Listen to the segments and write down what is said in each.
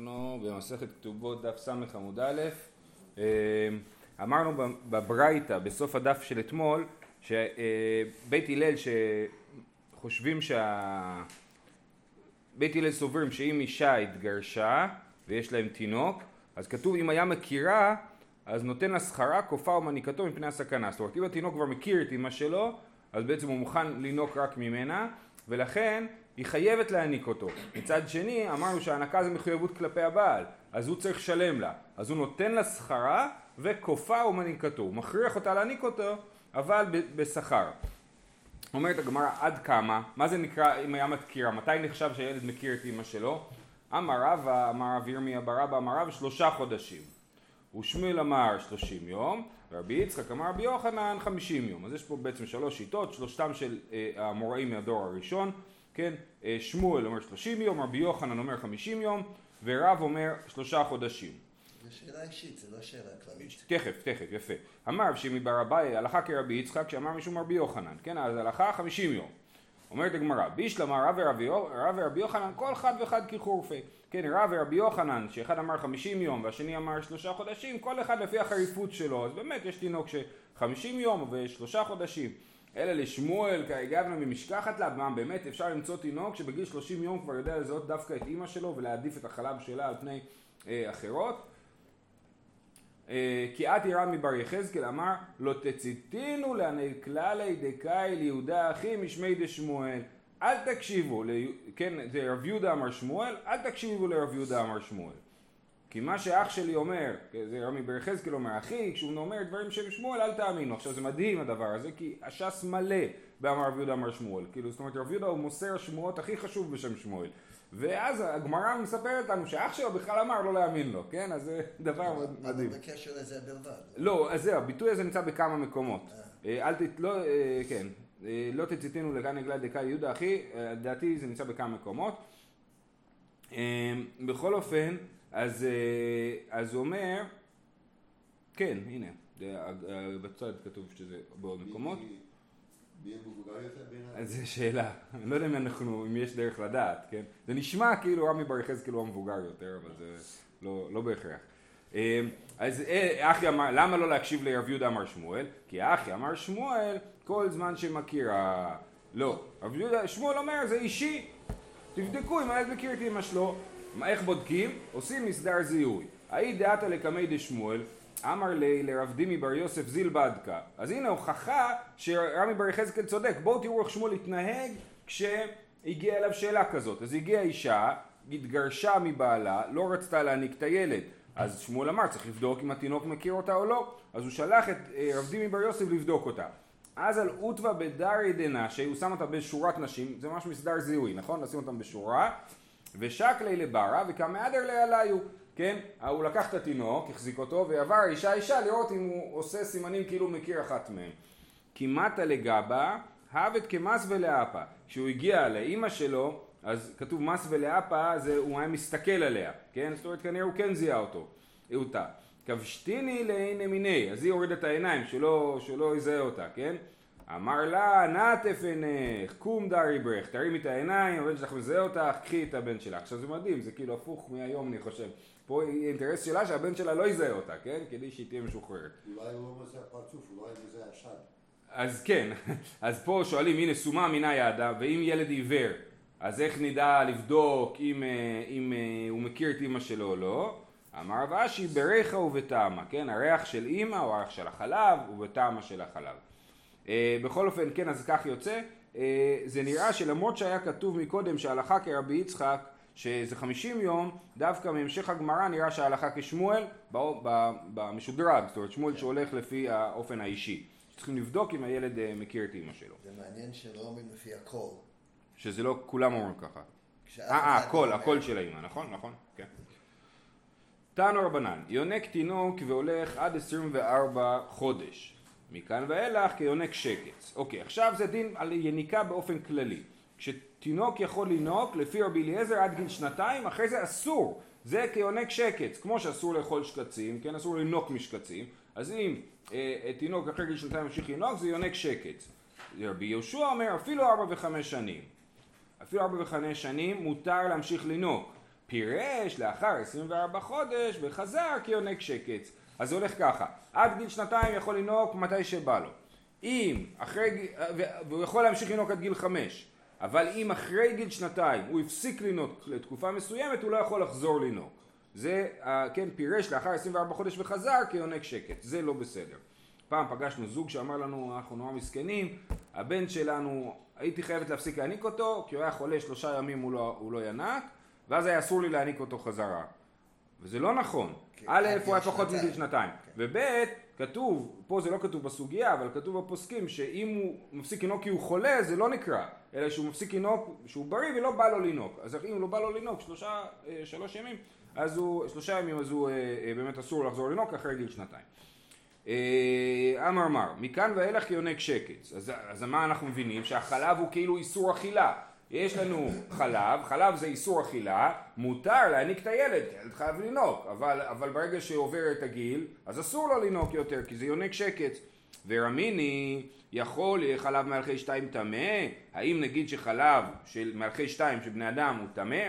אנחנו במסכת כתובות דף ס עמוד א', אה, אמרנו בברייתא בסוף הדף של אתמול שבית הלל שחושבים שה... בית הלל סוברים שאם אישה התגרשה ויש להם תינוק אז כתוב אם היה מכירה אז נותן לה שכרה כופה ומניקתו מפני הסכנה. זאת אומרת אם התינוק כבר מכיר את אמא שלו אז בעצם הוא מוכן לינוק רק ממנה ולכן היא חייבת להעניק אותו. מצד שני, אמרנו שהענקה זה מחויבות כלפי הבעל, אז הוא צריך לשלם לה. אז הוא נותן לה שכרה וכופה ומניקתו. הוא מכריח אותה להעניק אותו, אבל בשכר. אומרת הגמרא עד כמה, מה זה נקרא אם היה מתקירה, מתי נחשב שהילד מכיר את אמא שלו? אמר רבא, אמר רב ירמיה ברבא, אמר רבא שלושה חודשים. ושמואל אמר שלושים יום, ורבי יצחק אמר רבי יוחנן חמישים יום. אז יש פה בעצם שלוש שיטות, שלושתם של אה, המוראים מהדור הראשון. כן, אה, שמואל אומר שלושים יום, רבי יוחנן אומר חמישים יום, ורב אומר שלושה חודשים. זו שאלה אישית, זה לא שאלה כללית. תכף, תכף, יפה. אמר רב שמעי בר אביי, הלכה כרבי יצחק, שאמר משום רבי יוחנן, כן, אז הלכה חמישים יום. אומרת הגמרא, בישלמה רב ורבי, רב ורבי יוחנן, כל אחד ואחד כחורפי. כן, רב ורבי יוחנן, שאחד אמר חמישים יום והשני אמר שלושה חודשים, כל אחד לפי החריפות שלו, אז באמת יש תינוק שחמישים יום ושלושה חודשים. אלא לשמואל כהגבנה ממשכחת לה, מה באמת אפשר למצוא תינוק שבגיל 30 יום כבר יודע לזהות דווקא את אימא שלו ולהעדיף את החלב שלה על פני אה, אחרות? אה, כי את יראה מבר יחזקאל אמר לא תציתינו לעני כללי דקאי ליהודה אחי משמי דשמואל אל תקשיבו, כן זה רב יהודה אמר שמואל אל תקשיבו לרב יהודה אמר שמואל כי מה שאח שלי אומר, זה רמי בר יחזקאל אומר, אחי, כשהוא אומר דברים של שמואל אל תאמינו. עכשיו זה מדהים הדבר הזה, כי הש"ס מלא באמר רב יהודה אמר שמואל. כאילו, זאת אומרת, רב יהודה הוא מוסר השמועות הכי חשוב בשם שמואל. ואז הגמרא מספרת לנו שאח שלו בכלל אמר לא להאמין לו, כן? אז זה דבר מדהים. בקשר לזה בלבד. לא, אז זהו, הביטוי הזה נמצא בכמה מקומות. אה. אה, אל ת... לא, אה, כן. לא תציתינו לגן נגלה דקה יהודה אחי, לדעתי זה נמצא בכמה מקומות. בכל אופן, אז, אה, אז הוא אומר, כן, הנה, בצד כתוב שזה בעוד מקומות. אז זו שאלה, אני לא יודע אם אנחנו, אם יש דרך לדעת, כן? זה נשמע כאילו רמי בר יחזקאל הוא המבוגר יותר, אבל זה לא, לא בהכרח. אה, אז אה, אחי אמר, למה לא להקשיב לרב יהודה אמר שמואל? כי אחי אמר שמואל כל זמן שמכיר ה... לא, רב יהודה, שמואל אומר זה אישי, תבדקו אם הילד מכיר את אמא שלו, איך בודקים? עושים מסדר זיהוי. האי דעתה לקמי דשמואל, אמר לי לרב דימי בר יוסף זיל בדקה. אז הנה הוכחה שרמי בר יחזקאל צודק. בואו תראו איך שמואל התנהג כשהגיעה אליו שאלה כזאת. אז הגיעה אישה, התגרשה מבעלה, לא רצתה להעניק את הילד. אז שמואל אמר צריך לבדוק אם התינוק מכיר אותה או לא. אז הוא שלח את אה, רב דימי בר יוסף לבדוק אותה. אז על עוטווה בדרי דנשי, הוא שם אותה בשורת נשים, זה ממש מסדר זיהוי, נכון? לשים אותם בשורה, ושקלי לברה וכמאדר לעליו, כן? הוא לקח את התינוק, החזיק אותו, ועבר אישה אישה לראות אם הוא עושה סימנים כאילו מכיר אחת מהם. כמטה לגבה, הבת כמס ולאפה. כשהוא הגיע לאימא שלו, אז כתוב מס ולאפה, זה הוא היה מסתכל עליה, כן? זאת אומרת כנראה הוא כן זיהה אותו, אותה. כבשתיני לעיני מיני, אז היא הורידה את העיניים, שלא, שלא יזהה אותה, כן? אמר לה, נעטף עינך, קום דרי ברך, תרימי את העיניים, הבן שלך מזהה אותך, קחי את הבן שלך. עכשיו זה מדהים, זה כאילו הפוך מהיום אני חושב. פה אינטרס שלה שהבן שלה לא יזהה אותה, כן? כדי שהיא תהיה משוחררת. אולי הוא לא מזהה פרצוף, אולי מזהה השד. אז כן, אז פה שואלים, הנה סומה מינה ידה, ואם ילד עיוור, אז איך נדע לבדוק אם, אה, אם אה, הוא מכיר את אימא שלו או לא? אמר רב אשי בריחה ובטעמה, כן? הריח של אימא או הריח של החלב ובטעמה של החלב. אה, בכל אופן, כן, אז כך יוצא. אה, זה נראה שלמרות שהיה כתוב מקודם שההלכה כרבי יצחק, שזה חמישים יום, דווקא מהמשך הגמרא נראה שההלכה כשמואל במשודרג, זאת אומרת שמואל שהולך לפי האופן האישי. צריכים לבדוק אם הילד אה, מכיר את אימא שלו. זה מעניין שלא אומרים לפי הקול. שזה לא כולם אומרים ככה. אה, הקול, לא הקול של האימא, נכון? נכון, כן. תנו רבנן, יונק תינוק והולך עד 24 חודש. מכאן ואילך כיונק שקץ. אוקיי, עכשיו זה דין על יניקה באופן כללי. כשתינוק יכול לינוק, לפי רבי אליעזר עד גיל שנתיים, אחרי זה אסור. זה כיונק שקץ. כמו שאסור לאכול שקצים, כן, אסור לינוק משקצים, אז אם אה, אה, תינוק אחרי גיל שנתיים ממשיך לינוק, זה יונק שקץ. רבי יהושע אומר אפילו ארבע וחמש שנים. אפילו ארבע וחמש שנים מותר להמשיך לינוק. פירש לאחר 24 חודש וחזר כיונק שקץ. אז זה הולך ככה, עד גיל שנתיים יכול לנהוג מתי שבא לו. אם אחרי, והוא יכול להמשיך לנהוג עד גיל חמש, אבל אם אחרי גיל שנתיים הוא הפסיק לנהוג לתקופה מסוימת, הוא לא יכול לחזור לנהוג. זה, כן, פירש לאחר 24 חודש וחזר כיונק שקט, זה לא בסדר. פעם פגשנו זוג שאמר לנו, אנחנו נורא מסכנים, הבן שלנו, הייתי חייבת להפסיק להעניק אותו, כי הוא היה חולה שלושה ימים הוא לא, הוא לא ינק, ואז היה אסור לי להעניק אותו חזרה. וזה לא נכון. כן, א', עד הוא היה גיל פחות. מגיל שנתיים. וב', כתוב, פה זה לא כתוב בסוגיה, אבל כתוב בפוסקים, שאם הוא מפסיק לנהוג כי הוא חולה, זה לא נקרא, אלא שהוא מפסיק לנהוג, שהוא בריא ולא בא לו לנהוג. אז אם לא בא לו לנהוג שלושה, אה, שלוש ימים, אז הוא, שלושה ימים אז הוא אה, אה, באמת אסור לחזור לנהוג אחרי גיל שנתיים. אמר מר, מכאן ואילך יונק שקץ. אז, אז מה אנחנו מבינים? שהחלב הוא כאילו איסור אכילה. יש לנו חלב, חלב זה איסור אכילה, מותר להעניק את הילד, הילד חייב לנהוג, אבל, אבל ברגע שעובר את הגיל, אז אסור לו לנהוג יותר, כי זה יונק שקץ. ורמיני יכול יהיה חלב מלכי שתיים טמא? האם נגיד שחלב של מלכי שתיים של בני אדם הוא טמא?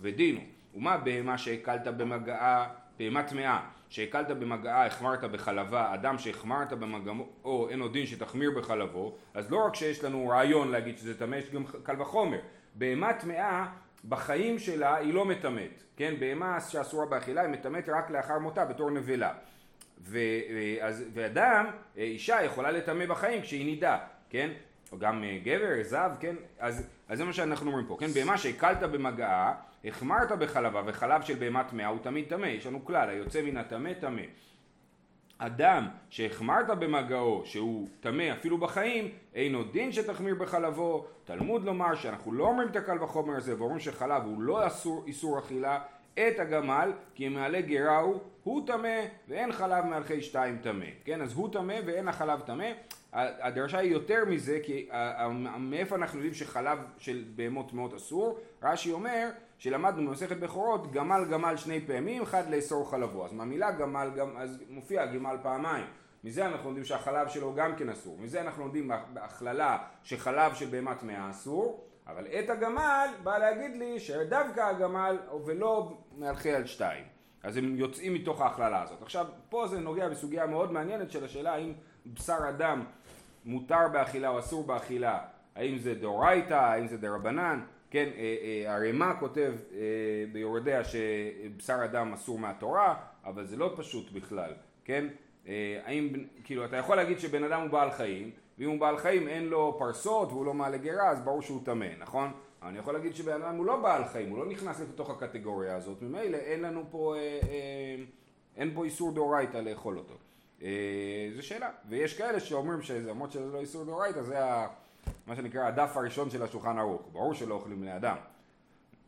ודינו, ומה בהמה שהקלת במגעה, בהמה טמאה, שהקלת במגעה החמרת בחלבה, אדם שהחמרת במגעו, אין עוד דין שתחמיר בחלבו, אז לא רק שיש לנו רעיון להגיד שזה טמא, יש גם קל וחומר. בהמה טמאה, בחיים שלה היא לא מטמאת, כן? בהמה שאסורה באכילה היא מטמאת רק לאחר מותה בתור נבלה. ו, אז, ואדם, אה, אישה יכולה לטמא בחיים כשהיא נידה, כן? או גם אה, גבר, זב, כן? אז, אז זה מה שאנחנו אומרים פה, כן? בהמה שהקלת במגעה, החמרת בחלבה, וחלב של בהמה טמאה הוא תמיד טמא, יש לנו כלל, היוצא מן הטמא טמא. אדם שהחמרת במגעו שהוא טמא אפילו בחיים, אינו דין שתחמיר בחלבו, תלמוד לומר שאנחנו לא אומרים את הקל וחומר הזה ואומרים שחלב הוא לא אסור, איסור אכילה, את הגמל, כי אם מעלה גרה הוא, הוא טמא ואין חלב מהלכי שתיים טמא, כן? אז הוא טמא ואין החלב טמא, הדרשה היא יותר מזה, כי ה- ה- מאיפה אנחנו יודעים שחלב של בהמות טמאות אסור? רש"י אומר שלמדנו במסכת בכורות גמל גמל שני פעמים, אחד לאסור חלבו. אז מהמילה גמל, גם, אז מופיע גמל פעמיים. מזה אנחנו יודעים שהחלב שלו גם כן אסור. מזה אנחנו יודעים בהכללה שחלב של בהמה טמאה אסור, אבל את הגמל בא להגיד לי שדווקא הגמל ולא מהלכי על שתיים. אז הם יוצאים מתוך ההכללה הזאת. עכשיו, פה זה נוגע בסוגיה מאוד מעניינת של השאלה האם בשר אדם מותר באכילה או אסור באכילה, האם זה דאורייתא, האם זה דרבנן, כן, אה, אה, הרמ"א כותב אה, ביורדיה שבשר אדם אסור מהתורה, אבל זה לא פשוט בכלל, כן, האם, כאילו, אתה יכול להגיד שבן אדם הוא בעל חיים, ואם הוא בעל חיים אין לו פרסות והוא לא מעלה גרה, אז ברור שהוא טמא, נכון? אני יכול להגיד שבן אדם הוא לא בעל חיים, הוא לא נכנס לתוך הקטגוריה הזאת, ממילא אין לנו פה, אה, אה, אין פה איסור דאורייתא לאכול אותו. אה, זו שאלה, ויש כאלה שאומרים שלמרות שזה לא איסור דאורייתא, זה ה, מה שנקרא הדף הראשון של השולחן ערוך, ברור שלא אוכלים בני אדם.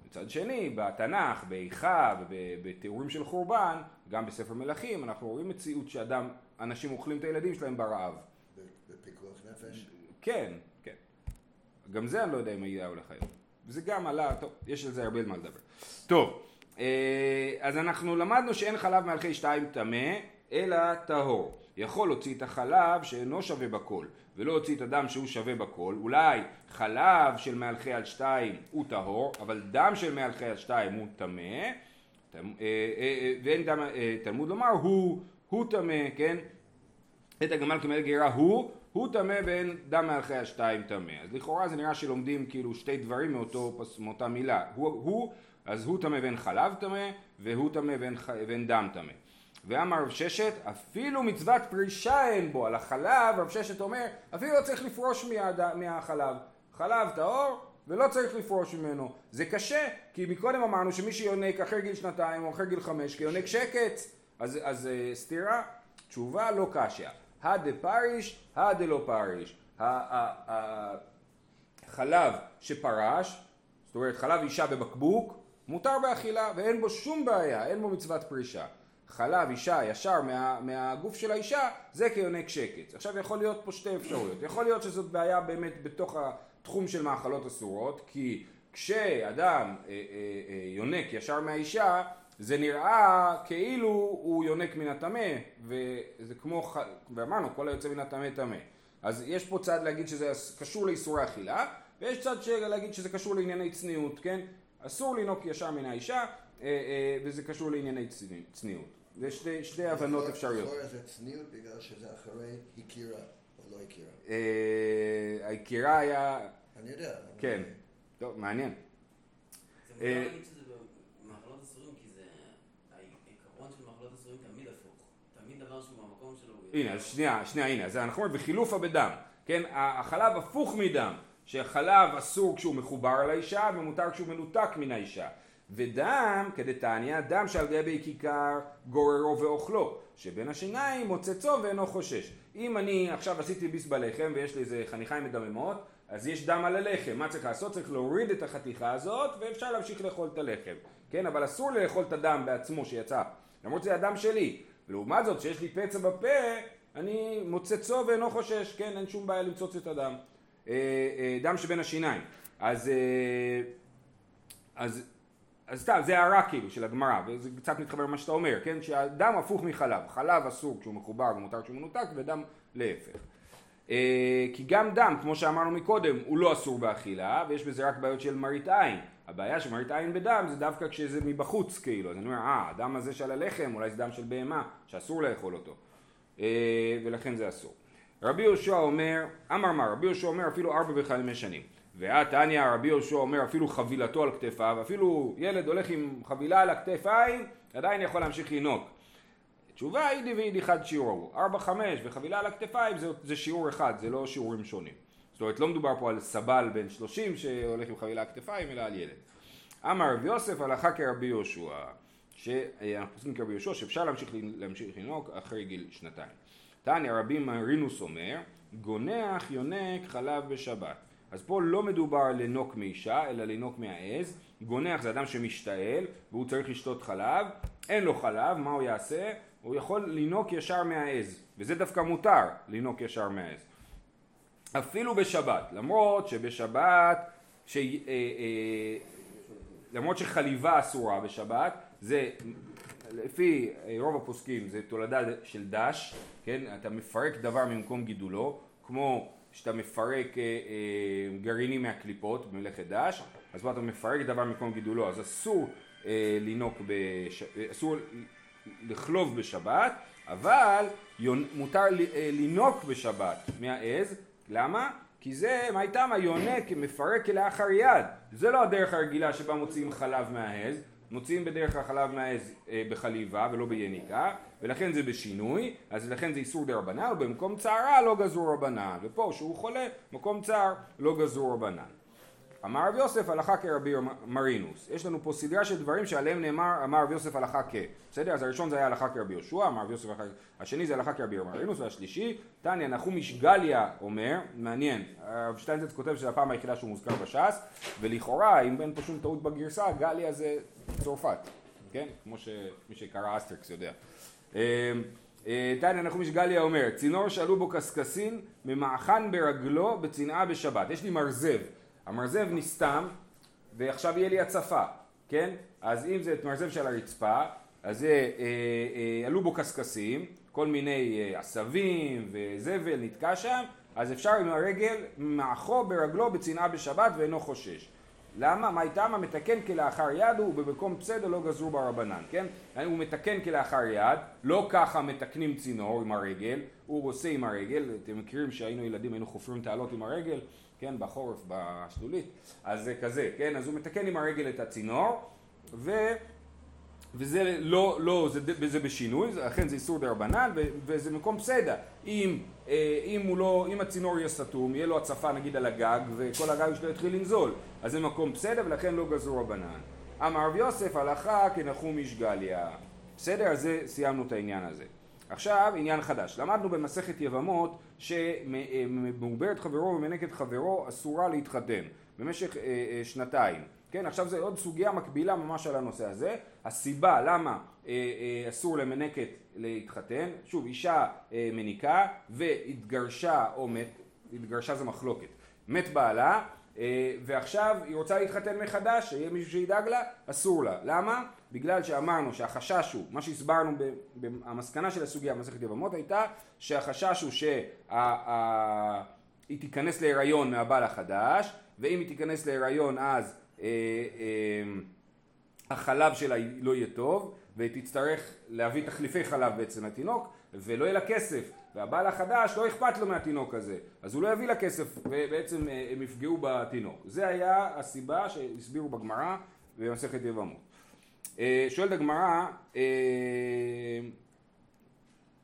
מצד שני, בתנ"ך, באיכה ובתיאורים של חורבן, גם בספר מלכים, אנחנו רואים מציאות שאדם, אנשים אוכלים את הילדים שלהם ברעב. בפיקוח נפש. כן, כן. גם זה אני לא יודע אם היה הולך היום. וזה גם עלה, טוב, יש על זה הרבה מה לדבר. טוב, אה, אז אנחנו למדנו שאין חלב מהלכי שתיים טמא, אלא טהור. יכול להוציא את החלב שאינו שווה בכל, ולא להוציא את הדם שהוא שווה בכל. אולי חלב של מהלכי על שתיים הוא טהור, אבל דם של מהלכי על שתיים הוא טמא. אה, אה, אה, ואין דם, תלמוד לומר הוא, הוא טמא, כן? את הגמל כמל גרה הוא, הוא טמא ואין דם מהלכי השתיים טמא. אז לכאורה זה נראה שלומדים כאילו שתי דברים מאותו, מאותה מילה. הוא, הוא, אז הוא טמא ואין חלב טמא, והוא טמא ואין, ואין דם טמא. ואמר רב ששת, אפילו מצוות פרישה אין בו. על החלב, רב ששת אומר, אפילו לא צריך לפרוש מהד... מהחלב. חלב טהור, ולא צריך לפרוש ממנו. זה קשה, כי מקודם אמרנו שמי שיונק אחרי גיל שנתיים או אחרי גיל חמש, כיונק שקץ. אז, אז אה, סתירה, תשובה לא קשיא. הדה פריש, הדה לא פריש. החלב שפרש, זאת אומרת חלב אישה בבקבוק, מותר באכילה ואין בו שום בעיה, אין בו מצוות פרישה. חלב אישה ישר מה, מהגוף של האישה, זה כיונק שקץ. עכשיו יכול להיות פה שתי אפשרויות. יכול להיות שזאת בעיה באמת בתוך התחום של מאכלות אסורות, כי כשאדם אה, אה, אה, יונק ישר מהאישה, זה נראה כאילו הוא יונק מן הטמא, וזה כמו, ח... ואמרנו, כל היוצא מן הטמא טמא. אז יש פה צד להגיד שזה קשור לאיסורי אכילה, ויש צד להגיד שזה קשור לענייני צניעות, כן? אסור לנהוג ישר מן האישה, אה, אה, וזה קשור לענייני צני- צניעות. זה שתי, שתי הבנות אפשריות. לכאורה זה צניעות בגלל שזה אחרי הכירה או לא הכירה. אה, היקירה היה, אני יודע. כן, טוב, מעניין. זה אה, מוזר להגיד שזה במאכלות אסורים, כי זה... העיקרון של מאכלות אסורים תמיד הפוך. תמיד דבר שהוא במקום שלו... הוא הנה, אז שנייה, שנייה, הנה, אז אנחנו אומרים בחילופה בדם, כן, החלב הפוך מדם, שחלב אסור כשהוא מחובר לאישה ומותר כשהוא מנותק מן האישה. ודם, כדתניא, דם שעל גבי כיכר גוררו ואוכלו, שבין השיניים מוצצו ואינו חושש. אם אני עכשיו עשיתי ביס בלחם ויש לי איזה חניכיים מדממות, אז יש דם על הלחם, מה צריך לעשות? צריך להוריד את החתיכה הזאת ואפשר להמשיך לאכול את הלחם, כן? אבל אסור לאכול את הדם בעצמו שיצא, למרות שזה הדם שלי. לעומת זאת, שיש לי פצע בפה, אני מוצצו ואינו חושש, כן? אין שום בעיה למצוץ את הדם. אה, אה, דם שבין השיניים. אז, אה, אז, אז סתם, זה הערה כאילו של הגמרא, וזה קצת מתחבר למה שאתה אומר, כן? שהדם הפוך מחלב. חלב אסור כשהוא מחובר ומותר כשהוא מנותק, ודם להפך. אה, כי גם דם, כמו שאמרנו מקודם, הוא לא אסור באכילה, ויש בזה רק בעיות של מראית עין. הבעיה של מראית עין בדם זה דווקא כשזה מבחוץ כאילו, אז אני אומר, אה, הדם הזה של הלחם, אולי זה דם של בהמה, שאסור לאכול אותו. אה, ולכן זה אסור. רבי יהושע אומר, אמר מה, רבי יהושע אומר אפילו ארבע וחמש שנים. והתניא רבי יהושע אומר אפילו חבילתו על כתפיו, אפילו ילד הולך עם חבילה על הכתפיים, עדיין יכול להמשיך לנהוג. תשובה אידי ואידי חד שיעור, ארבע חמש וחבילה על הכתפיים זה, זה שיעור אחד, זה לא שיעורים שונים. זאת אומרת לא מדובר פה על סבל בן שלושים שהולך עם חבילה על הכתפיים אלא על ילד. אמר רבי יוסף הלכה כרבי יהושע, שאנחנו פוסקים כרבי יהושע שאפשר להמשיך, להמשיך לנהוג אחרי גיל שנתיים. תניא רבי מרינוס אומר, גונח יונק חלב בשבת. אז פה לא מדובר לנוק מאישה, אלא לנוק מהעז. גונח זה אדם שמשתעל, והוא צריך לשתות חלב. אין לו חלב, מה הוא יעשה? הוא יכול לנוק ישר מהעז, וזה דווקא מותר, לנוק ישר מהעז. אפילו בשבת, למרות שבשבת, ש... אה, אה, למרות שחליבה אסורה בשבת, זה לפי אה, רוב הפוסקים זה תולדה של דש, כן? אתה מפרק דבר ממקום גידולו, כמו שאתה מפרק אה, אה, גרעינים מהקליפות במלאכת דש, אז פה אתה מפרק דבר ממקום גידולו, אז אסור אה, לנוק, בש... אסור לחלוב בשבת, אבל יונ... מותר ל- אה, בשבת. מהעז, למה? כי זה, מה איתם? היונק מפרק כלאחר יד, זה לא הדרך הרגילה שבה מוציאים חלב מהעז, מוציאים בדרך החלב מהעז אה, בחליבה ולא ביניקה, ולכן זה בשינוי, אז לכן זה איסור דה רבנן, ובמקום צערה לא גזרו רבנן, ופה שהוא חולה, מקום צער לא גזרו רבנן. אמר רב יוסף הלכה כרבי מרינוס. יש לנו פה סדרה של דברים שעליהם נאמר אמר רב יוסף הלכה כ. בסדר? אז הראשון זה היה הלכה כרבי יהושע, אמר רב יוסף הלכה השני זה הלכה כרבי מרינוס, והשלישי, תניא נחום איש גליה אומר, מעניין, הרב שטיינזלץ כותב שזו הפעם היחידה שהוא מוזכר בש"ס, ולכאורה, אם אין פה שום טעות בגרסה, גליה זה צרפת, כן? כמו שמי שקרא אסטריקס יודע. תניא נחומיש גליה אומר, צינור שעלו בו קשקשין, ממאכן ברגלו בצנעה בשבת. יש לי מרזב. המרזב נסתם ועכשיו יהיה לי הצפה, כן? אז אם זה מרזב של הרצפה, אז זה, אה, אה, עלו בו קשקשים, כל מיני אה, עשבים וזבל נתקע שם, אז אפשר עם הרגל, מאחו ברגלו בצנעה בשבת ואינו חושש. למה? מה איתם? המתקן כלאחר יד הוא ובמקום פסדו לא גזרו ברבנן, כן? הוא מתקן כלאחר יד, לא ככה מתקנים צינור עם הרגל, הוא עושה עם הרגל, אתם מכירים שהיינו ילדים היינו חופרים תעלות עם הרגל, כן, בחורף, בשלולית, אז זה כזה, כן, אז הוא מתקן עם הרגל את הצינור, ו... וזה לא, לא, זה, זה בשינוי, לכן זה איסור דרבנן, וזה מקום פסדה. אם, אה, אם, לא, אם הצינור יהיה סתום, יהיה לו הצפה נגיד על הגג, וכל הגג שלו יתחיל לנזול, אז זה מקום פסדה ולכן לא גזרו רבנן. אמר רב יוסף הלכה כנחום איש גליה. בסדר? אז זה, סיימנו את העניין הזה. עכשיו עניין חדש. למדנו במסכת יבמות שמעוברת חברו ומנקת חברו אסורה להתחתן במשך אה, אה, שנתיים. כן, עכשיו זה עוד סוגיה מקבילה ממש על הנושא הזה. הסיבה למה אה, אה, אסור למנקת להתחתן, שוב אישה אה, מניקה והתגרשה או מת, התגרשה זה מחלוקת, מת בעלה ועכשיו היא רוצה להתחתן מחדש, שיהיה מישהו שידאג לה, אסור לה. למה? בגלל שאמרנו שהחשש הוא, מה שהסברנו, המסקנה של הסוגיה במסכת יבמות הייתה שהחשש הוא שהיא תיכנס להיריון מהבעל החדש, ואם היא תיכנס להיריון אז אה, אה, החלב שלה לא יהיה טוב, ותצטרך להביא תחליפי חלב בעצם לתינוק, ולא יהיה לה כסף, והבעל החדש לא אכפת לו מהתינוק הזה, אז הוא לא יביא לה כסף, ובעצם אה, הם יפגעו בתינוק. זה היה הסיבה שהסבירו בגמרא במסכת יבמות. אה, שואלת הגמרא, אה,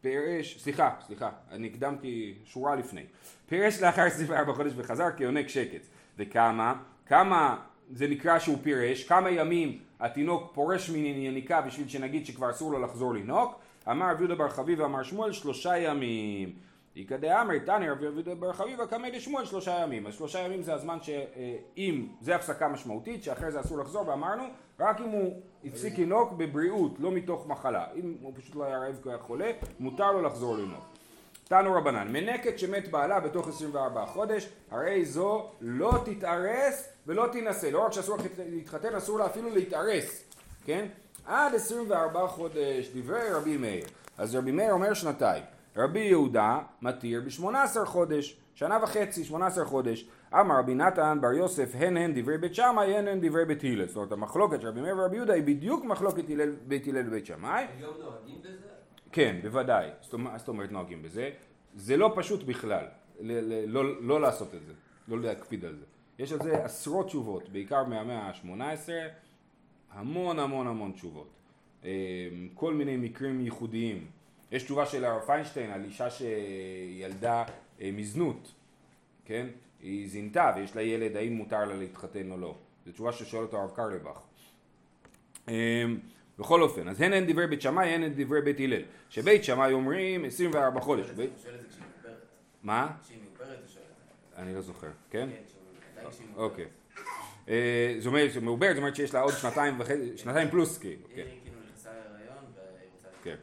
פירש, סליחה, סליחה, אני הקדמתי שורה לפני. פירש לאחר 24 חודש וחזר כיונק שקט. וכמה? כמה זה נקרא שהוא פירש? כמה ימים התינוק פורש מיניקה בשביל שנגיד שכבר אסור לו לחזור לנהוג? אמר רבי יהודה בר חביבה אמר שמואל שלושה ימים. איכא דאמר תניא רבי יהודה בר חביבה קמא דשמואל שלושה ימים. אז שלושה ימים זה הזמן שאם, זה הפסקה משמעותית שאחרי זה אסור לחזור ואמרנו רק אם הוא הפסיק לנהוג בבריאות, לא מתוך מחלה. אם הוא פשוט לא היה רעב כי היה חולה, מותר לו לחזור לנהוג. תנו רבנן, מנקת שמת בעלה בתוך 24 חודש, הרי זו לא תתארס ולא תינשא. לא רק שאסור להתחתן, אסור לה אפילו להתארס, כן? עד 24 חודש, דברי רבי מאיר. אז רבי מאיר אומר שנתיים. רבי יהודה מתיר ב-18 חודש, שנה וחצי, 18 חודש. אמר רבי נתן בר יוסף הן הן דברי בית שמאי הן הן דברי בית הלל. זאת אומרת המחלוקת של רבי מאיר ורבי יהודה היא בדיוק מחלוקת בית הלל ובית שמאי. היום נוהגים בזה? כן, בוודאי. זאת אומרת נוהגים בזה? זה לא פשוט בכלל, לא, לא לעשות את זה, לא להקפיד על זה. יש על זה עשרות תשובות, בעיקר מהמאה ה-18, המון המון המון תשובות. אה, כל מיני מקרים ייחודיים. יש תשובה של הרב פיינשטיין על אישה שילדה אה, מזנות, כן? היא זינתה ויש לה ילד, האם מותר לה להתחתן או לא? זו תשובה ששואל אותו הרב קרלבך. בכל אופן, אז הן הן דברי בית שמאי, הן הן דברי בית הלל. שבית שמאי אומרים 24 חודש. מה? אני לא זוכר, כן? כן. אוקיי. אה, זאת אומרת, מעוברת, זאת אומרת שיש לה עוד שנתיים וחצי, שנתיים פלוס כאילו, כן. היא כאילו נכנסה להיריון והיא רוצה כן.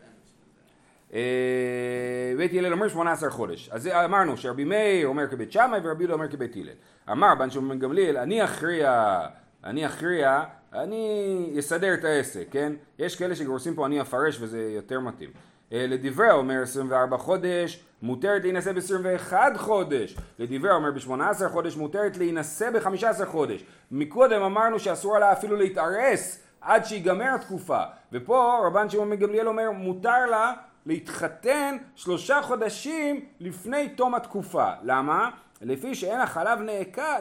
אה, בית הלל אומר 18 חודש. אז אמרנו שרבי מאיר אומר כבית שמאי ורבי יהודה אומר כבית הלל. אמר בן שמעון בן גמליאל, אני אכריע, אני אכריע, אני אסדר את העסק, כן? יש כאלה שגורסים פה אני אפרש וזה יותר מתאים. אה, לדברי אומר 24 חודש, מותרת להינשא ב-21 חודש. לדברי אומר ב-18 חודש, מותרת להינשא ב-15 חודש. מקודם אמרנו שאסור לה אפילו להתארס עד שיגמר התקופה. ופה רבן שמעון בן גמליאל אומר, מותר לה להתחתן שלושה חודשים לפני תום התקופה. למה? לפי שאין החלב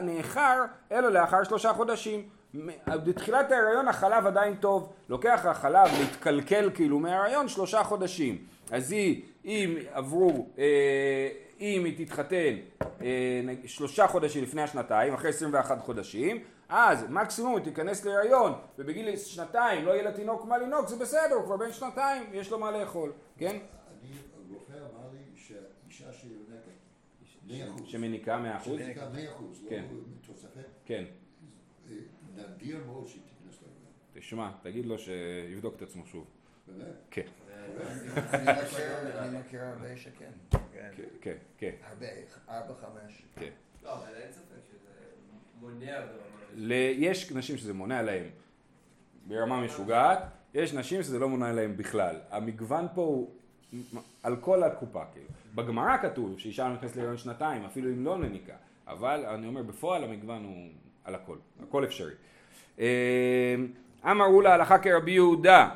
נאחר אלא לאחר שלושה חודשים. בתחילת ההיריון החלב עדיין טוב, לוקח החלב להתקלקל כאילו מההיריון שלושה חודשים. אז היא, אם עברו, אה, אם היא תתחתן אה, שלושה חודשים לפני השנתיים, אחרי 21 חודשים, אז מקסימום היא תיכנס להיריון, ובגיל שנתיים לא יהיה לה תינוק מה לנהוג, זה בסדר, הוא כבר בן שנתיים, יש לו מה לאכול, כן? אני, רופא אמר לי שאישה שיונקת, מאה אחוז, שמניקה 100%? שמניקה מאה אחוז, לא כן. תוספת, כן. נדיר מאוד שהיא תיכנס להיריון. תשמע, תגיד לו שיבדוק את עצמו שוב. באמת? כן, אני מכיר- הרבה שכן. כן, כן, כן, הרבה, ארבע, חמש. כן. לא, אבל אין ספק שזה מונע יש נשים שזה מונע להם ברמה משוגעת, יש נשים שזה לא מונע להם בכלל. המגוון פה הוא על כל הקופה, כאילו. בגמרא כתוב שאישה נכנסת להיריון שנתיים, אפילו אם לא נניקה. אבל אני אומר, בפועל המגוון הוא על הכל, הכל אפשרי. אה, אמרו לה הלכה כרבי יהודה,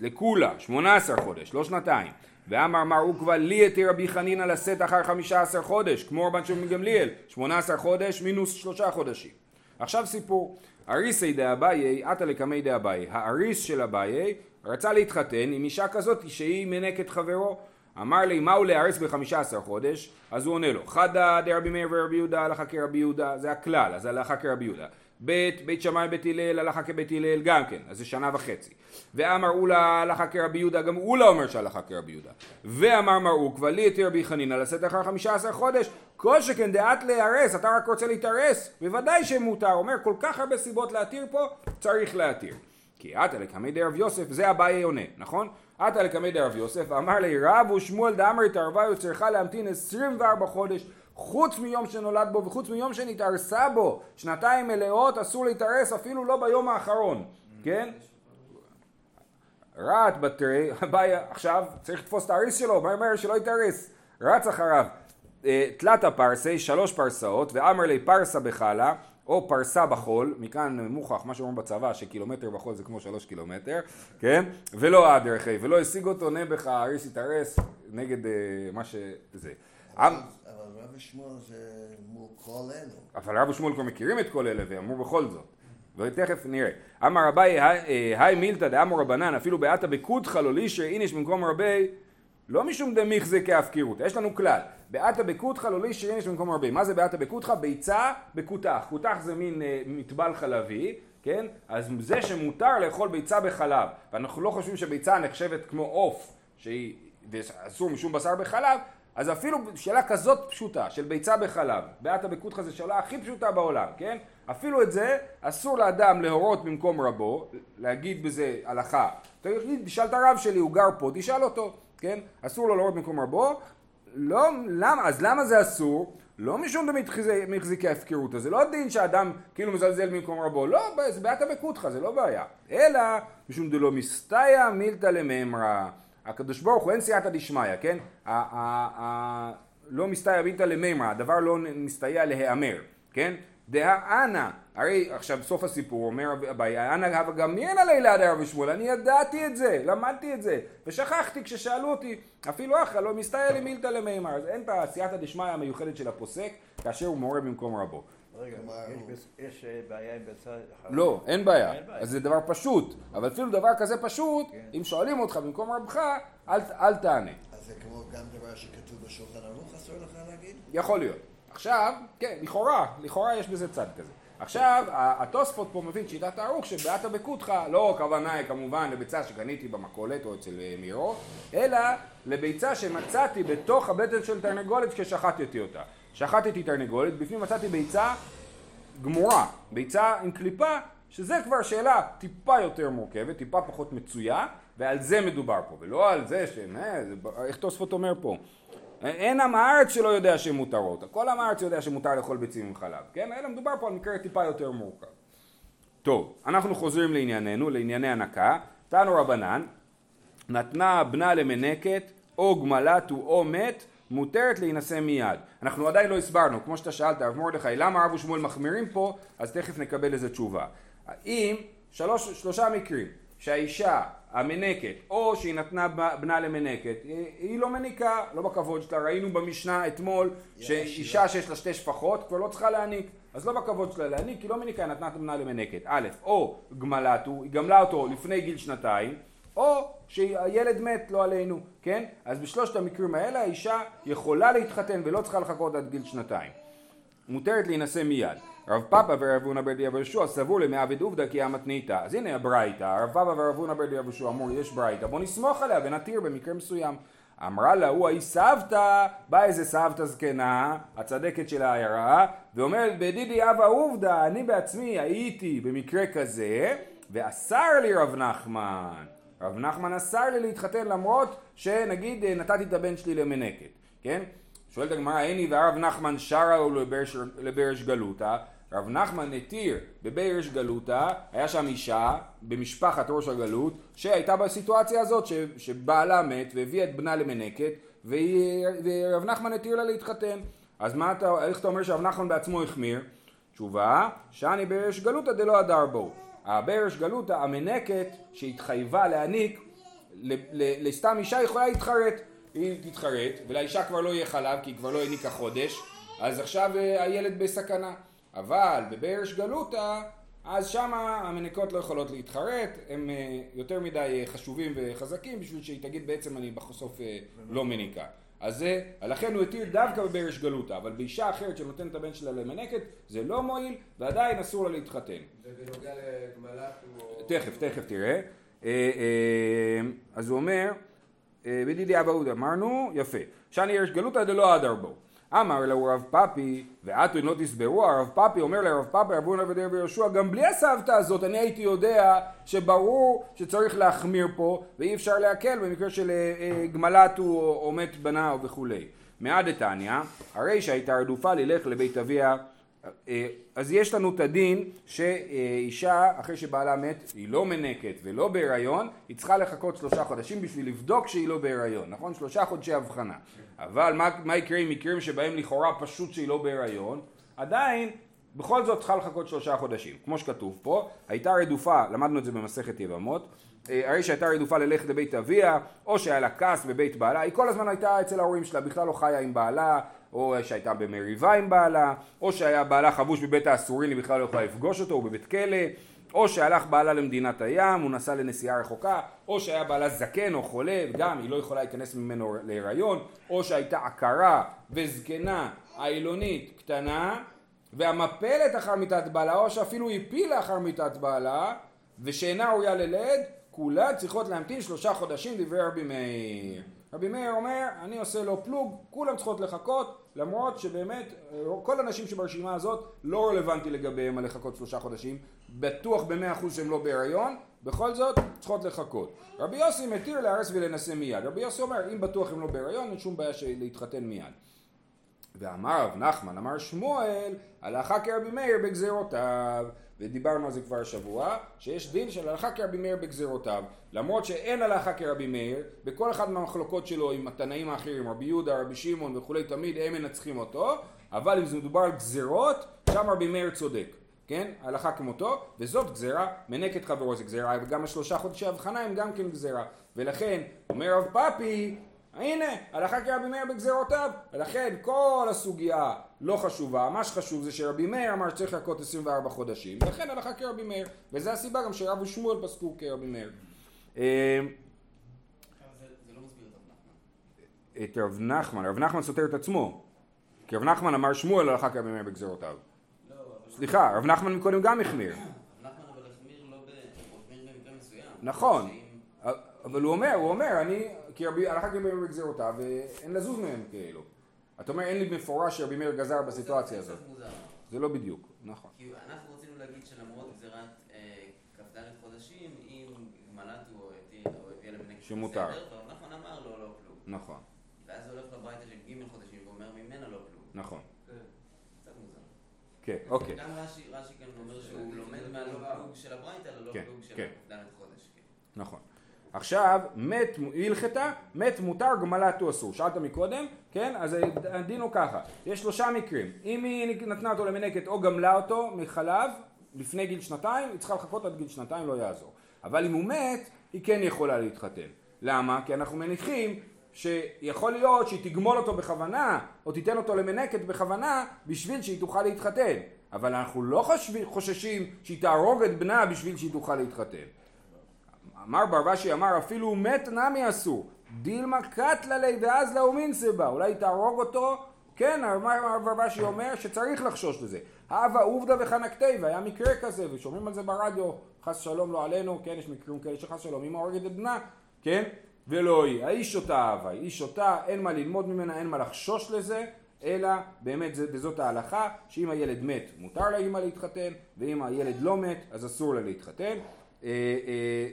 לכולה, 18 חודש, לא שנתיים. ואמר מר עוקבא לי את רבי חנינא לשאת אחר 15 חודש, כמו רבן שמעון גמליאל, 18 חודש מינוס שלושה חודשים. עכשיו סיפור, אריסי דאביי, עטה לקמי דאביי, האריס של אביי רצה להתחתן עם אישה כזאת שהיא מנקת חברו, אמר לי מהו להאריס ב-15 חודש, אז הוא עונה לו, חדא דרבי מאיר ורבי יהודה הלכה כרבי יהודה, זה הכלל, אז הלכה כרבי יהודה. בית, בית שמאי בית הלל, הלכה כבית הלל גם כן, אז זה שנה וחצי. ואמר אולה הלכה כרבי יהודה, גם אולה אומר שהלכה כרבי יהודה. ואמר מר עוקבא לי את רבי חנינא לשאת אחר חמישה עשר חודש, כל שכן דעת להיהרס, אתה רק רוצה להתארס, בוודאי שמותר, אומר כל כך הרבה סיבות להתיר פה, צריך להתיר. כי עתה לקמי דרב יוסף, זה אביי עונה, נכון? עתה לקמי דרב יוסף, אמר לי רב ושמואל דאמר התערבה צריכה להמתין 24 חודש חוץ מיום שנולד בו וחוץ מיום שנתארסה בו שנתיים מלאות אסור להתארס אפילו לא ביום האחרון, כן? רעת בתרי, אביי עכשיו צריך לתפוס את האריס שלו, מה אומר שלא יתארס? רץ אחריו. אה, תלת הפרסי, שלוש פרסאות, ואמר לי פרסה בחלה, או פרסה בחול, מכאן מוכח מה שאומרים בצבא שקילומטר בחול זה כמו שלוש קילומטר, כן? ולא ה' ולא השיג אותו נעבך האריס יתארס נגד אה, מה שזה. אבל רבי שמואל זה מול כל אלו. אבל רב ושמואל כבר מכירים את כל אלה ואמרו בכל זאת. ותכף נראה. אמר רבי היי- היי מילתא דאמר רבנן אפילו בעתה בקודחא לא לישר איניש במקום רבי לא משום דמיכזה כהפקירות. יש לנו כלל. בעתה בקודחא לא לישר איניש במקום רבי. מה זה בעתה בקודחא? ביצה בכותח. כותח זה מין אה, מטבל חלבי, כן? אז זה שמותר לאכול ביצה בחלב, ואנחנו לא חושבים שביצה נחשבת כמו עוף, שהיא אסור משום בשר בחלב, אז אפילו שאלה כזאת פשוטה של ביצה בחלב, בעתה בקודחא זו שאלה הכי פשוטה בעולם, כן? אפילו את זה אסור לאדם להורות במקום רבו, להגיד בזה הלכה. תגיד, תשאל את הרב שלי, הוא גר פה, תשאל אותו, כן? אסור לו להורות במקום רבו. לא, למה, אז למה זה אסור? לא משום מחזיקי ההפקרות, זה לא דין שאדם כאילו מזלזל במקום רבו, לא, זה בעתה בקודחא, זה לא בעיה. אלא משום דלא מסתייע מילתא למימרא. הקדוש ברוך הוא אין סייעתא דשמיא, כן? לא מסתייע מילתא למימרא, הדבר לא מסתייע להיאמר, כן? דהא אנא, הרי עכשיו סוף הסיפור אומר אביי, אנא הווה גמרינא לילה דרב ושמואל, אני ידעתי את זה, למדתי את זה, ושכחתי כששאלו אותי, אפילו אחא לא מסתייע לי מילתא למימר, אז אין את הסייעתא דשמיא המיוחדת של הפוסק, כאשר הוא מורה במקום רבו. רגע, יש אה, בעיה עם בצד. לא, אין בעיה. אז זה דבר פשוט, אבל אפילו דבר כזה פשוט, אם שואלים אותך במקום רבך, אל, אל תענה. אז זה כמו גם דבר שכתוב בשולחן ערוך, אסור לך להגיד? יכול להיות. עכשיו, כן, לכאורה, לכאורה יש בזה צד כזה. עכשיו, התוספות פה מבין שיטת הערוך שבעתה בקודחא, לא הכוונה היא כמובן לביצה שקניתי במכולת או אצל אה, מירו, אלא לביצה שמצאתי בתוך הבטן של תרנגולת כששחטתי אותה. שחטתי תרנגולת, בפנים מצאתי ביצה גמורה, ביצה עם קליפה, שזה כבר שאלה טיפה יותר מורכבת, טיפה פחות מצויה, ועל זה מדובר פה, ולא על זה ש... איך תוספות אומר פה? אין עם הארץ שלא יודע שהן מותרות, כל עם הארץ יודע שמותר לאכול ביצים עם חלב, כן? אלא מדובר פה על מקרה טיפה יותר מורכב. טוב, אנחנו חוזרים לענייננו, לענייני הנקה. תנו רבנן, נתנה בנה למנקת, או גמלתו או מת, מותרת להינשא מיד. אנחנו עדיין לא הסברנו, כמו שאתה שאלת, הרב מרדכי, למה רב ושמואל מחמירים פה, אז תכף נקבל לזה תשובה. אם שלוש, שלושה מקרים, שהאישה המנקת, או שהיא נתנה בנה למנקת, היא, היא לא מניקה, לא בכבוד שלה, ראינו במשנה אתמול, שאישה שיש לה שתי שפחות כבר לא צריכה להניק, אז לא בכבוד שלה להניק, היא לא מניקה, היא נתנה את הבנה למנקת. א', או גמלתו, היא גמלה אותו לפני גיל שנתיים, או שהילד מת, לא עלינו, כן? אז בשלושת המקרים האלה האישה יכולה להתחתן ולא צריכה לחכות עד גיל שנתיים. מותרת להינשא מיד. רב פאפא ורב הונא בר דיאב יהושע סבור למעביד עובדא כי המתניתא. אז הנה הברייתא, רב פאפא ורב הונא בר דיאב יהושע אמרו יש ברייתא, בוא נסמוך עליה ונתיר במקרה מסוים. אמרה לה הוא ההיא סבתא, באה איזה סבתא זקנה, הצדקת של העיירה, ואומרת בדידי אבא עובדא, אני בעצמי הייתי במקרה כזה, ואסר לי רב נחמן. רב נחמן אסר לי להתחתן למרות שנגיד אה, נתתי את הבן שלי למנקת, כן? שואלת הגמרא, הני והרב נחמן שרה או לברש- גלותא? רב נחמן התיר בברש גלותא, היה שם אישה במשפחת ראש הגלות, שהייתה בסיטואציה הזאת ש, שבעלה מת והביאה את בנה למנקת, ורב נחמן התיר לה להתחתן. אז מה אתה, איך אתה אומר שרב נחמן בעצמו החמיר? תשובה, שאני ברש גלותא דלא הדר בו. הברש גלותא, המנקת שהתחייבה להעניק לסתם אישה יכולה להתחרט. היא תתחרט, ולאישה כבר לא יהיה חלב כי היא כבר לא העניקה חודש, אז עכשיו אה, הילד בסכנה. אבל בברש גלותא, אז שמה המניקות לא יכולות להתחרט, הם אה, יותר מדי אה, חשובים וחזקים בשביל שהיא תגיד בעצם אני בסוף אה, לא מניקה. אז זה, לכן הוא התיר דווקא בברש גלותא, אבל באישה אחרת שנותנת את הבן שלה למנקת, זה לא מועיל, ועדיין אסור לה להתחתן. ובנוגע לגמלת הוא... תכף, תכף תראה. אה, אה, אז הוא אומר, בדידי אבא אמרנו, יפה. שאני ירש גלותא דלא אדר בו. אמר לו רב פאפי, ועתו אם לא תסברו, הרב פאפי אומר לרב פאפי, רב הונא ודרב יהושע, גם בלי הסבתא הזאת אני הייתי יודע שברור שצריך להחמיר פה, ואי אפשר להקל במקרה של אה, אה, גמלת הוא או מת בנה וכולי. מעד דתניא, הרי שהייתה רדופה ללך לבית אביה אז יש לנו את הדין שאישה אחרי שבעלה מת היא לא מנקת ולא בהיריון היא צריכה לחכות שלושה חודשים בשביל לבדוק שהיא לא בהיריון נכון? שלושה חודשי הבחנה. אבל מה, מה יקרה עם מקרים שבהם לכאורה פשוט שהיא לא בהיריון? עדיין בכל זאת צריכה לחכות שלושה חודשים, כמו שכתוב פה, הייתה רדופה, למדנו את זה במסכת יבמות, אה, הרי שהייתה רדופה ללכת לבית אביה, או שהיה לה כעס בבית בעלה, היא כל הזמן הייתה אצל ההורים שלה, בכלל לא חיה עם בעלה, או שהייתה במריבה עם בעלה, או שהיה בעלה חבוש בבית האסורים, היא בכלל לא יכולה לפגוש אותו, הוא בבית כלא, או שהלך בעלה למדינת הים, הוא נסע לנסיעה רחוקה, או שהיה בעלה זקן או חולה, גם היא לא יכולה להיכנס ממנו להיריון, או שהייתה עקרה וזקנה, עילונית, קטנה, והמפלת אחר מיתת בעלה, או שאפילו הפילה אחר מיתת בעלה, ושאינה ראויה ללד, כולה צריכות להמתין שלושה חודשים דברי רבי מאיר. רבי מאיר אומר, אני עושה לו פלוג, כולם צריכות לחכות, למרות שבאמת כל הנשים שברשימה הזאת לא רלוונטי לגביהם הלחכות שלושה חודשים, בטוח במאה אחוז שהם לא בהיריון, בכל זאת צריכות לחכות. רבי יוסי מתיר להרס ולנשא מיד. רבי יוסי אומר, אם בטוח הם לא בהיריון, אין שום בעיה להתחתן מיד. ואמר רב נחמן, אמר שמואל, הלכה כרבי מאיר בגזירותיו. ודיברנו על זה כבר השבוע, שיש דין של הלכה כרבי מאיר בגזירותיו. למרות שאין הלכה כרבי מאיר, בכל אחת מהמחלוקות שלו עם התנאים האחרים, רבי יהודה, רבי שמעון וכולי, תמיד הם מנצחים אותו, אבל אם זה מדובר על גזירות, שם רבי מאיר צודק. כן? הלכה כמותו, וזאת גזירה, מנק את חברו זה גזירה, וגם השלושה חודשי הבחנה הם גם כן גזירה. ולכן, אומר רב פאפי, הנה, הלכה כרבי מאיר בגזירותיו, ולכן כל הסוגיה לא חשובה, מה שחשוב זה שרבי מאיר אמר שצריך לחכות 24 חודשים, ולכן הלכה כרבי מאיר, וזו הסיבה גם שרב ושמואל פסקו כרבי מאיר. זה לא את רב נחמן. רב נחמן, סותר את עצמו, כי רב נחמן אמר שמואל הלכה כרבי מאיר בגזירותיו. לא, סליחה, רב נחמן מקודם גם החמיר. לא. נכון. אבל הוא אומר, הוא אומר, אני, כי רבי, הלכה כרבי מאיר בגזירותיו, ואין לזוז מהם כאילו. אתה אומר, אין לי במפורש שרבי מאיר גזר בסיטואציה הזאת. זה לא בדיוק, נכון. כי אנחנו רצינו להגיד שלמרות גזירת אה, כ"ד חודשים, אם גמלת הוא הביאה למנהל שמותר. נחמן אמר לו לא כלום. נכון, ואז הוא הולך לברייתא של ג' חודשים ואומר ממנה לא כלום. נכון. מוזר. כן, אוקיי. גם רש"י רש"י כאן אומר שהוא לומד מהלא כלום של הברייתא ללא כן, כלום של כן. כ"ד חודש. כן. נכון. עכשיו, מת, הלכתה, מת מותר, גמלת הוא אסור. שאלת מקודם, כן? אז הדין הוא ככה, יש שלושה מקרים. אם היא נתנה אותו למנקת או גמלה אותו מחלב לפני גיל שנתיים, היא צריכה לחכות עד גיל שנתיים, לא יעזור. אבל אם הוא מת, היא כן יכולה להתחתן. למה? כי אנחנו מניחים שיכול להיות שהיא תגמול אותו בכוונה, או תיתן אותו למנקת בכוונה, בשביל שהיא תוכל להתחתן. אבל אנחנו לא חוששים שהיא תהרוג את בנה בשביל שהיא תוכל להתחתן. אמר ברבשי אמר אפילו מת נמי אסור דילמה קטלה לי ואז לאומין סבה אולי תהרוג אותו? כן אמר ברבשי אומר שצריך לחשוש לזה. הווה עובדא וחנקתי והיה מקרה כזה ושומעים על זה ברדיו חס שלום לא עלינו כן יש מקרים כאלה שחס שלום אמא הורגת את בנה כן ולא היא. האיש אותה אהבה איש אותה אין מה ללמוד ממנה אין מה לחשוש לזה אלא באמת זה, וזאת ההלכה שאם הילד מת מותר לאמא להתחתן ואם הילד לא מת אז אסור לה להתחתן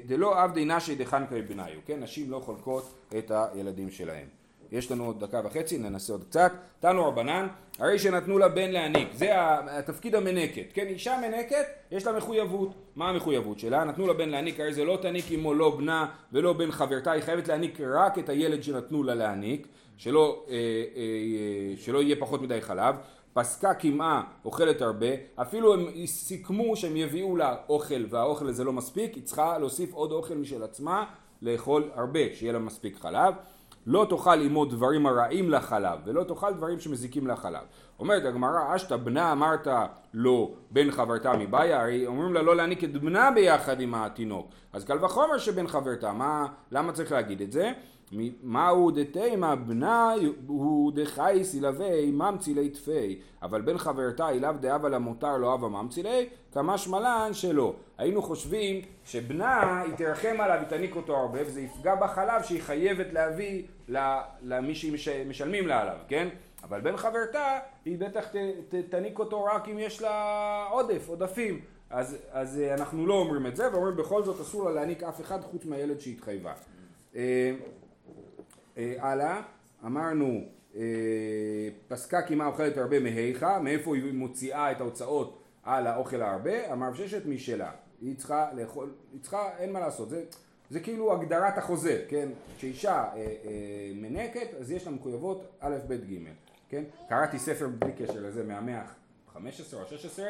דלא עבדי נשי דחנקי בניו, כן? נשים לא חולקות את הילדים שלהם. יש לנו עוד דקה וחצי, ננסה עוד קצת. תנו רבנן, הרי שנתנו לה בן להניק, זה התפקיד המנקת, כן? אישה מנקת, יש לה מחויבות. מה המחויבות שלה? נתנו לה בן להניק, הרי זה לא תניק עמו לא בנה ולא בן חברתה, היא חייבת להניק רק את הילד שנתנו לה להניק, שלא, אה, אה, שלא יהיה פחות מדי חלב. פסקה קמעה אוכלת הרבה, אפילו הם סיכמו שהם יביאו לה אוכל והאוכל הזה לא מספיק, היא צריכה להוסיף עוד אוכל משל עצמה, לאכול הרבה, שיהיה לה מספיק חלב. לא תאכל עמו דברים הרעים לחלב, ולא תאכל דברים שמזיקים לחלב. אומרת הגמרא, אשתא בנה אמרת לו בן חברתה מבעיה, הרי אומרים לה לא להניק את בנה ביחד עם התינוק. אז קל וחומר שבן חברתה, מה, למה צריך להגיד את זה? מהו דתימה בנה הוא דחייס ילווה ממציא לי תפי. אבל בן חברתה אליו דאבה למותר לא אבה ממציא לי כמה שמלן שלא. היינו חושבים שבנה היא תרחם עליו היא תניק אותו הרבה וזה יפגע בחלב שהיא חייבת להביא למי שמשלמים לה עליו כן? אבל בן חברתה היא בטח ת, תניק אותו רק אם יש לה עודף עודפים. אז, אז אה, אנחנו לא אומרים את זה ואומרים בכל זאת אסור לה להניק אף אחד חוץ מהילד שהתחייבה הלאה, אמרנו אה, פסקה קמעה אוכלת הרבה מהיכה, מאיפה היא מוציאה את ההוצאות על האוכל הרבה? אמר ששת משלה, היא צריכה לאכול, היא צריכה, אין מה לעשות, זה, זה כאילו הגדרת החוזה, כן? כשאישה אה, אה, מנקת אז יש לה מחויבות א', ב', ג', כן? קראתי ספר בלי קשר לזה מהמאה 15 או 16,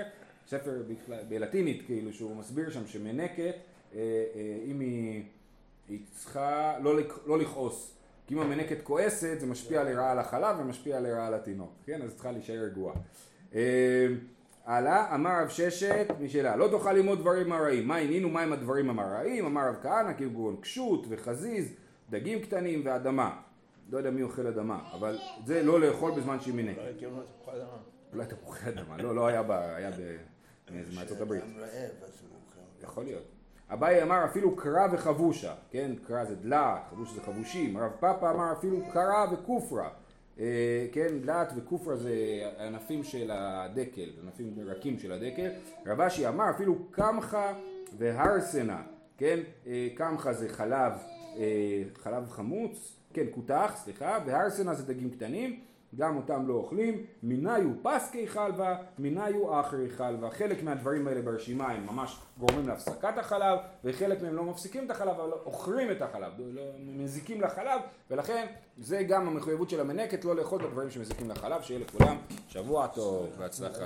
ספר בלטינית כאילו שהוא מסביר שם שמנקת אה, אה, אם היא, היא צריכה לא, לא לכעוס כי אם המנקת כועסת זה משפיע לרעה על החלב ומשפיע לרעה על התינוק, כן? אז צריכה להישאר רגועה. אה, הלאה, אמר רב ששת, משאלה, לא תאכל ללמוד דברים הרעים, מה עניין ומה הם הדברים המרעים? אמר רב כהנא, כגון קשות וחזיז, דגים קטנים ואדמה. לא יודע מי אוכל אדמה, אבל זה לא לאכול בזמן שהיא מנקת. לא. אולי תפוחי אדמה, לא, לא היה ב... היה ב... מארצות הברית. יכול להיות. אביי אמר אפילו קרא וחבושה, כן? קרא זה דלעת, חבוש זה חבושים. הרב פאפה אמר אפילו קרא וכופרה. אה, כן, דלעת וכופרה זה ענפים של הדקל, ענפים רכים של הדקל. רב אשי אמר אפילו קמחה והרסנה, כן? אה, קמחה זה חלב, אה, חלב חמוץ, כן, כותח, סליחה, והרסנה זה דגים קטנים. גם אותם לא אוכלים, מיניו פסקי חלבה, מיניו אחרי חלבה. חלק מהדברים האלה ברשימה הם ממש גורמים להפסקת החלב, וחלק מהם לא מפסיקים את החלב, אבל אוכלים את החלב, לא, מזיקים לחלב, ולכן זה גם המחויבות של המנקת, לא לאכול את הדברים שמזיקים לחלב, שיהיה לכולם שבוע טוב, בהצלחה.